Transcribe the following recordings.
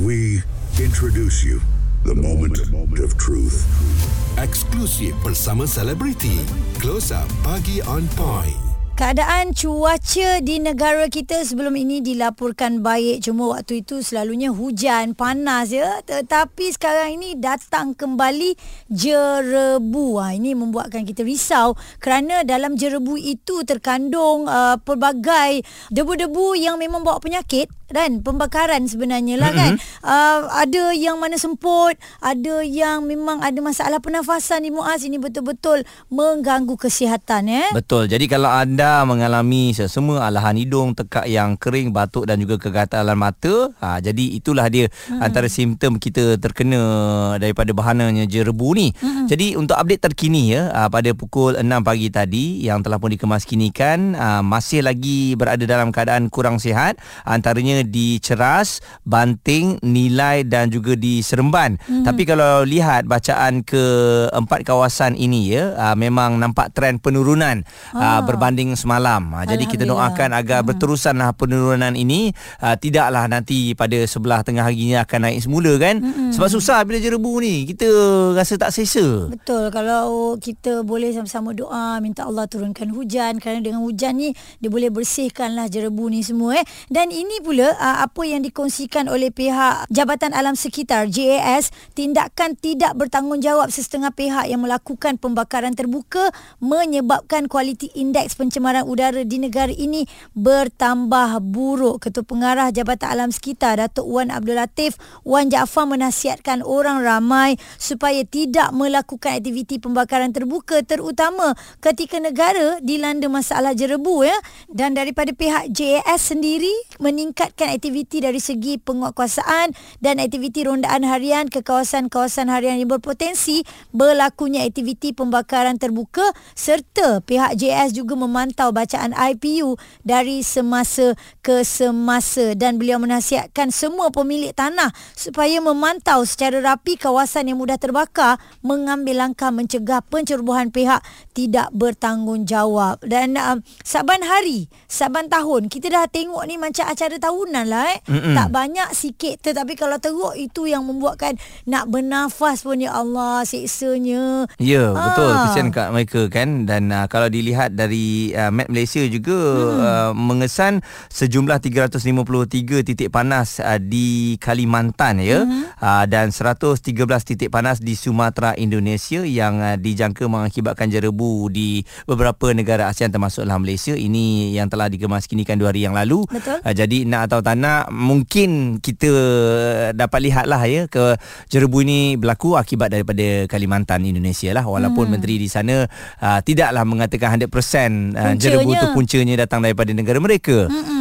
We introduce you the moment of truth. Eksklusif bersama selebriti. Close Up Pagi on Point. Keadaan cuaca di negara kita sebelum ini dilaporkan baik cuma waktu itu selalunya hujan panas ya tetapi sekarang ini datang kembali jerebu. Ha, ini membuatkan kita risau kerana dalam jerebu itu terkandung uh, pelbagai debu-debu yang memang bawa penyakit dan pembakaran sebenarnya lah kan mm-hmm. uh, ada yang mana semput ada yang memang ada masalah pernafasan di Muaz ini betul-betul mengganggu kesihatan ya betul jadi kalau anda mengalami semua alahan hidung tekak yang kering batuk dan juga kegatalan mata ha, jadi itulah dia mm-hmm. antara simptom kita terkena daripada bahananya jerebu ni mm-hmm. jadi untuk update terkini ya uh, pada pukul 6 pagi tadi yang telah pun dikemaskinikan uh, masih lagi berada dalam keadaan kurang sihat antaranya di Ceras, Banting, Nilai dan juga di Seremban. Hmm. Tapi kalau lihat bacaan ke empat kawasan ini ya, uh, memang nampak trend penurunan uh, berbanding semalam. Uh, jadi kita doakan agar hmm. berterusanlah penurunan ini uh, tidaklah nanti pada sebelah tengah harinya akan naik semula kan. Hmm. Sebab susah bila jerebu ni. Kita rasa tak selesa. Betul. Kalau kita boleh sama-sama doa minta Allah turunkan hujan kerana dengan hujan ni dia boleh bersihkanlah jerebu ni semua eh. Dan ini pula uh, apa yang dikongsikan oleh pihak Jabatan Alam Sekitar JAS tindakan tidak bertanggungjawab sesetengah pihak yang melakukan pembakaran terbuka menyebabkan kualiti indeks pencemaran udara di negara ini bertambah buruk. Ketua Pengarah Jabatan Alam Sekitar Datuk Wan Abdul Latif Wan Jaafar menasihatkan orang ramai supaya tidak melakukan aktiviti pembakaran terbuka terutama ketika negara dilanda masalah jerebu ya dan daripada pihak JAS sendiri meningkatkan meningkatkan aktiviti dari segi penguatkuasaan dan aktiviti rondaan harian ke kawasan-kawasan harian yang berpotensi berlakunya aktiviti pembakaran terbuka serta pihak JS juga memantau bacaan IPU dari semasa ke semasa. Dan beliau menasihatkan semua pemilik tanah supaya memantau secara rapi kawasan yang mudah terbakar mengambil langkah mencegah pencerobohan pihak tidak bertanggungjawab. Dan um, saban hari saban tahun kita dah tengok ni macam acara tahun tahunan lah eh. Mm-mm. Tak banyak sikit tetapi kalau teruk itu yang membuatkan nak bernafas pun ya Allah seksanya. Ya, ha. betul. Kesian kat mereka kan dan uh, kalau dilihat dari uh, Met Malaysia juga mm. uh, mengesan sejumlah 353 titik panas uh, di Kalimantan ya mm. uh, dan 113 titik panas di Sumatera Indonesia yang uh, dijangka mengakibatkan jerebu di beberapa negara ASEAN termasuklah Malaysia. Ini yang telah dikemaskinikan dua hari yang lalu. Betul. Uh, jadi nak atau tak nak mungkin kita dapat lihatlah ya ke jerebu ini berlaku akibat daripada Kalimantan Indonesia lah walaupun hmm. menteri di sana uh, tidaklah mengatakan 100% uh, jerebu itu puncanya datang daripada negara mereka. Hmm.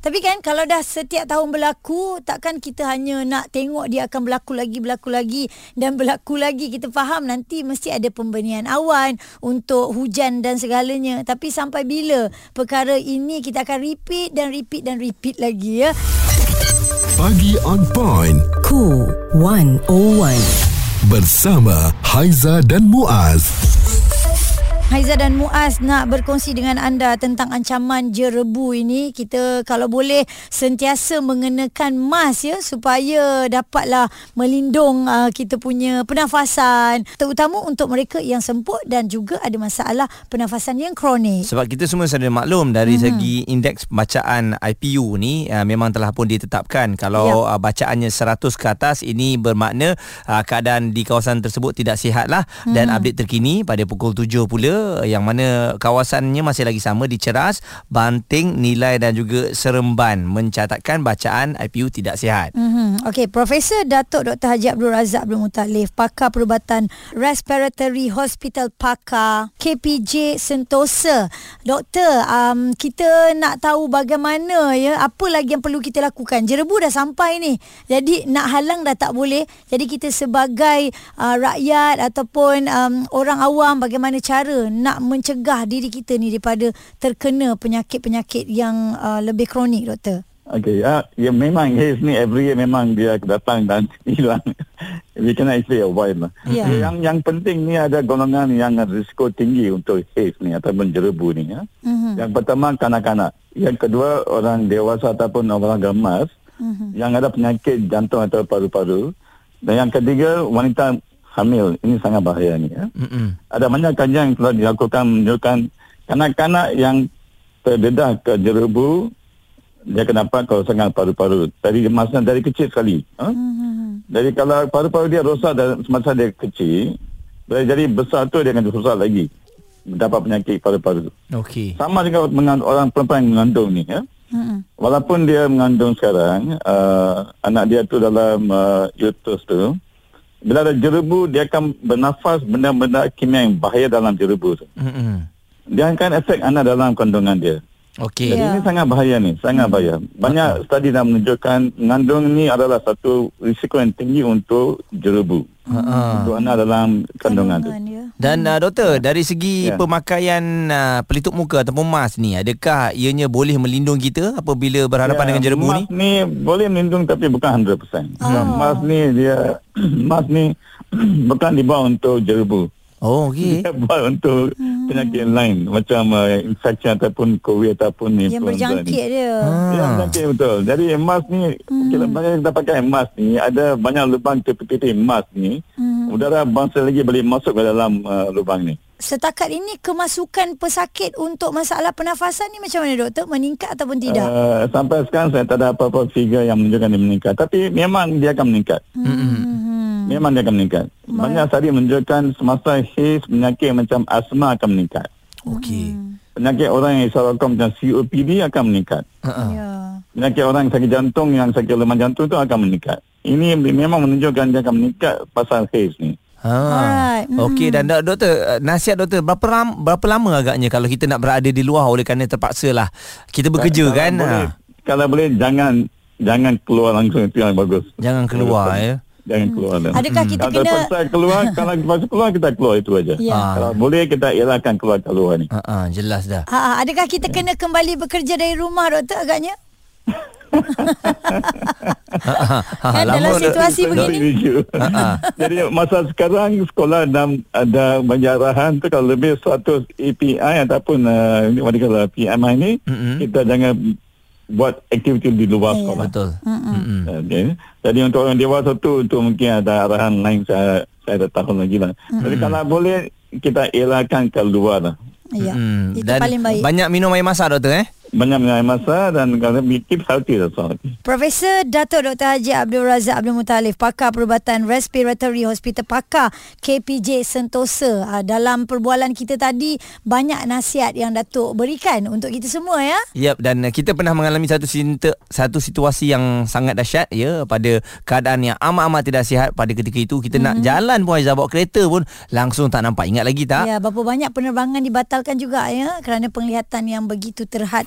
Tapi kan kalau dah setiap tahun berlaku, takkan kita hanya nak tengok dia akan berlaku lagi, berlaku lagi dan berlaku lagi. Kita faham nanti mesti ada pembenihan awan untuk hujan dan segalanya. Tapi sampai bila perkara ini kita akan repeat dan repeat dan repeat lagi ya. Pagi on point. Cool 101. Bersama Haiza dan Muaz. Haiza dan Muaz nak berkongsi dengan anda tentang ancaman jerebu ini. Kita kalau boleh sentiasa mengenakan mask ya supaya dapatlah melindung uh, kita punya pernafasan terutama untuk mereka yang semput dan juga ada masalah pernafasan yang kronik. Sebab kita semua sudah maklum dari hmm. segi indeks bacaan IPU ni uh, memang telah pun ditetapkan kalau ya. uh, bacaannya 100 ke atas ini bermakna uh, keadaan di kawasan tersebut tidak sihatlah hmm. dan update terkini pada pukul 7 pula yang mana kawasannya masih lagi sama di Ceras, Banting, Nilai dan juga Seremban mencatatkan bacaan IPU tidak sihat. Mm-hmm. Okey, Profesor Datuk Dr. Haji Abdul Razak Abdul Mutalif, pakar perubatan Respiratory Hospital Pakar KPJ Sentosa. Doktor, um, kita nak tahu bagaimana ya, apa lagi yang perlu kita lakukan? Jerebu dah sampai ni. Jadi nak halang dah tak boleh. Jadi kita sebagai uh, rakyat ataupun um, orang awam bagaimana cara nak mencegah diri kita ni daripada terkena penyakit-penyakit yang uh, lebih kronik doktor? Okay, ya, ya memang AIDS ni every year memang dia datang dan hilang. We cannot actually avoid lah. Yeah. Yang yang penting ni ada golongan yang risiko tinggi untuk AIDS ni atau menjerebu ni. Ya. Mm-hmm. Yang pertama kanak-kanak. Yang kedua orang dewasa ataupun orang gemas. mm-hmm. yang ada penyakit jantung atau paru-paru. Dan yang ketiga, wanita hamil. Ini sangat bahaya ni. Ya. Mm-hmm. Ada banyak kajian yang telah dilakukan menunjukkan kanak-kanak yang terdedah ke jerebu, dia akan dapat kerosakan paru-paru. Dari masa dari kecil sekali. Ha? Mm-hmm. Jadi kalau paru-paru dia rosak semasa dia kecil, jadi besar tu dia akan rosak lagi mendapat penyakit paru-paru. Okey. Sama dengan mengandung, orang perempuan yang mengandung ni ya. Mm-hmm. Walaupun dia mengandung sekarang, uh, anak dia tu dalam uh, uterus tu, bila ada jerebu dia akan bernafas benda-benda kimia yang bahaya dalam jerebu tu. Mm-hmm. Dia akan efek anak dalam kandungan dia. Okey. Jadi yeah. ini sangat bahaya ni, sangat hmm. bahaya. Banyak uh-huh. studi dah menunjukkan mengandung ni adalah satu risiko yang tinggi untuk jerebu. Uh-huh. Untuk anak dalam kandungan, kandungan tu. Ya. Dan uh, doktor, dari segi yeah. pemakaian uh, pelitup muka ataupun mask ni, adakah ianya boleh melindungi kita apabila berhadapan yeah, dengan jerebu ni? Mask ni boleh melindungi tapi bukan 100%. Oh. Mask ni dia mask ni bukan dibawa untuk jerebu. Oh, okey. Dia buat untuk hmm. penyakit lain macam uh, infection ataupun COVID ataupun ni. Yang berjangkit ni. dia. Ha. Yang berjangkit betul. Jadi emas ni, hmm. kita banyak kita pakai emas ni, ada banyak lubang tepi-tepi emas ni. Hmm. Udara bangsa lagi boleh masuk ke dalam uh, lubang ni. Setakat ini kemasukan pesakit untuk masalah pernafasan ni macam mana doktor? Meningkat ataupun tidak? Uh, sampai sekarang saya tak ada apa-apa figure yang menunjukkan dia meningkat. Tapi memang dia akan meningkat. Hmm memang dia akan meningkat. Banyak tadi menunjukkan semasa haze penyakit macam asma akan meningkat. Okey. Hmm. Penyakit orang yang isyaratkan macam COPD akan meningkat. Uh-uh. Yeah. Penyakit orang yang sakit jantung yang sakit lemah jantung itu akan meningkat. Ini memang menunjukkan dia akan meningkat pasal haze ni. Ha. Okey dan doktor nasihat doktor berapa ram, berapa lama agaknya kalau kita nak berada di luar oleh kerana terpaksa lah kita bekerja kalau kan boleh, ha. kalau boleh jangan jangan keluar langsung itu yang bagus jangan keluar ya jangan hmm. keluar. Adakah kita kalau kena kalau keluar kalau kita keluar kita keluar itu aja. Ya. Kalau boleh kita elakkan keluar keluar ni. Ha ah jelas dah. Ha, ha adakah kita ya. kena kembali bekerja dari rumah doktor agaknya? kan dalam situasi begini Jadi masa sekarang Sekolah ada, ada banyak arahan tu Kalau lebih 100 API Ataupun uh, What do PMI ni mm-hmm. Kita jangan buat aktiviti di luar yeah, sekolah. Betul. Okay. Jadi untuk orang dewasa tu untuk mungkin ada arahan lain saya saya tak tahu lagi lah. Mm-hmm. Jadi kalau boleh kita elakkan keluar lah. Ya. Mm-hmm. Itu Dan paling baik. Banyak minum air masak doktor eh? Banyak minum masa dan kalau keep healthy that's all. Profesor Datuk Dr. Haji Abdul Razak Abdul Mutalif pakar perubatan respiratory hospital pakar KPJ Sentosa uh, dalam perbualan kita tadi banyak nasihat yang Datuk berikan untuk kita semua ya. Yep dan kita pernah mengalami satu sinta, satu situasi yang sangat dahsyat ya pada keadaan yang amat-amat tidak sihat pada ketika itu kita mm-hmm. nak jalan pun Aizah bawa kereta pun langsung tak nampak ingat lagi tak? Ya berapa banyak penerbangan dibatalkan juga ya kerana penglihatan yang begitu terhad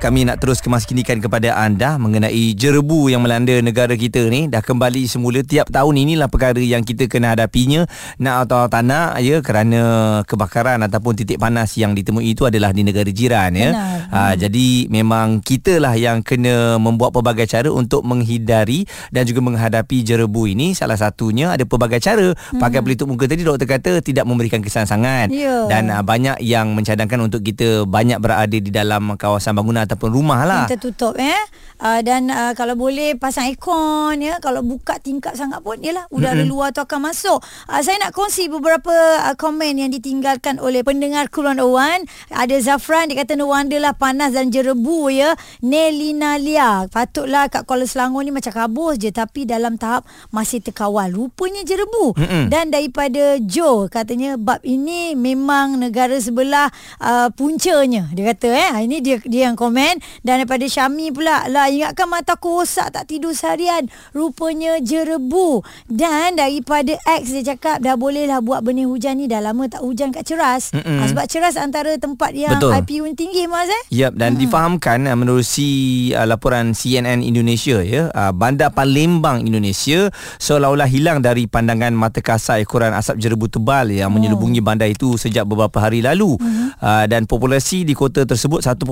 kami nak terus kemaskinikan kepada anda mengenai jerebu yang melanda negara kita ni. Dah kembali semula tiap tahun inilah perkara yang kita kena hadapinya. Nak atau tak nak ya kerana kebakaran ataupun titik panas yang ditemui itu adalah di negara jiran ya. Ha, jadi memang kita lah yang kena membuat pelbagai cara untuk menghindari dan juga menghadapi jerebu ini. Salah satunya ada pelbagai cara. Hmm. pakai pelitup muka tadi doktor kata tidak memberikan kesan sangat. Yeah. dan uh, banyak yang mencadangkan untuk kita banyak berada di dalam kawasan bangunan ataupun rumah lah. Kita tutup eh. Uh, dan uh, kalau boleh pasang aircon ya. Kalau buka tingkap sangat pun yalah udara mm-hmm. luar tu akan masuk. Uh, saya nak kongsi beberapa uh, komen yang ditinggalkan oleh pendengar Kulon Owan. Ada Zafran dia kata no wonder lah panas dan jerebu ya. Nelina Lia. Patutlah kat Kuala Selangor ni macam kabus je tapi dalam tahap masih terkawal. Rupanya jerebu. Mm-hmm. Dan daripada Joe katanya bab ini memang negara sebelah uh, puncanya. Dia kata eh ini dia dia yang komen komen dan daripada Syami pula lah ingatkan mata aku rosak tak tidur seharian rupanya jerebu dan daripada X dia cakap dah boleh lah buat benih hujan ni dah lama tak hujan kat Ceras ha, sebab Ceras antara tempat yang Betul. IPU tinggi mas eh yep dan Mm-mm. difahamkan uh, menerusi uh, laporan CNN Indonesia ya uh, bandar Palembang Indonesia seolah-olah hilang dari pandangan mata kasar ekoran asap jerebu tebal yang oh. menyelubungi bandar itu sejak beberapa hari lalu mm-hmm. Uh, dan populasi di kota tersebut 1.8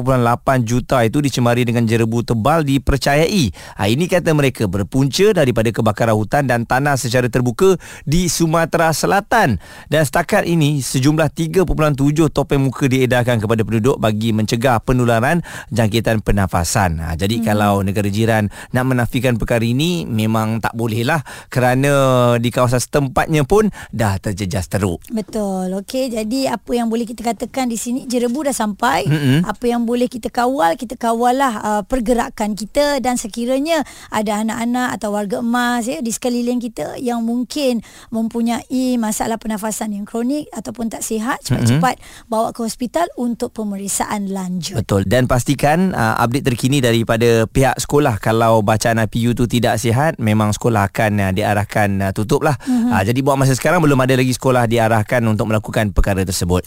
juta itu dicemari dengan jerebu tebal dipercayai. Uh, ini kata mereka berpunca daripada kebakaran hutan dan tanah secara terbuka di Sumatera Selatan. Dan setakat ini sejumlah 3.7 topeng muka diedarkan kepada penduduk bagi mencegah penularan jangkitan pernafasan. Uh, jadi hmm. kalau negara jiran nak menafikan perkara ini memang tak bolehlah kerana di kawasan setempatnya pun dah terjejas teruk. Betul. Okey, jadi apa yang boleh kita katakan di sini jerebu dah sampai. Mm-hmm. Apa yang boleh kita kawal, kita kawallah uh, pergerakan kita dan sekiranya ada anak-anak atau warga emas ya di sekeliling kita yang mungkin mempunyai masalah pernafasan yang kronik ataupun tak sihat, cepat-cepat mm-hmm. bawa ke hospital untuk pemeriksaan lanjut. Betul. Dan pastikan uh, update terkini daripada pihak sekolah kalau bacaan IPU tu tidak sihat, memang sekolah akan uh, diarahkan uh, tutup lah. Mm-hmm. Uh, jadi buat masa sekarang belum ada lagi sekolah diarahkan untuk melakukan perkara tersebut.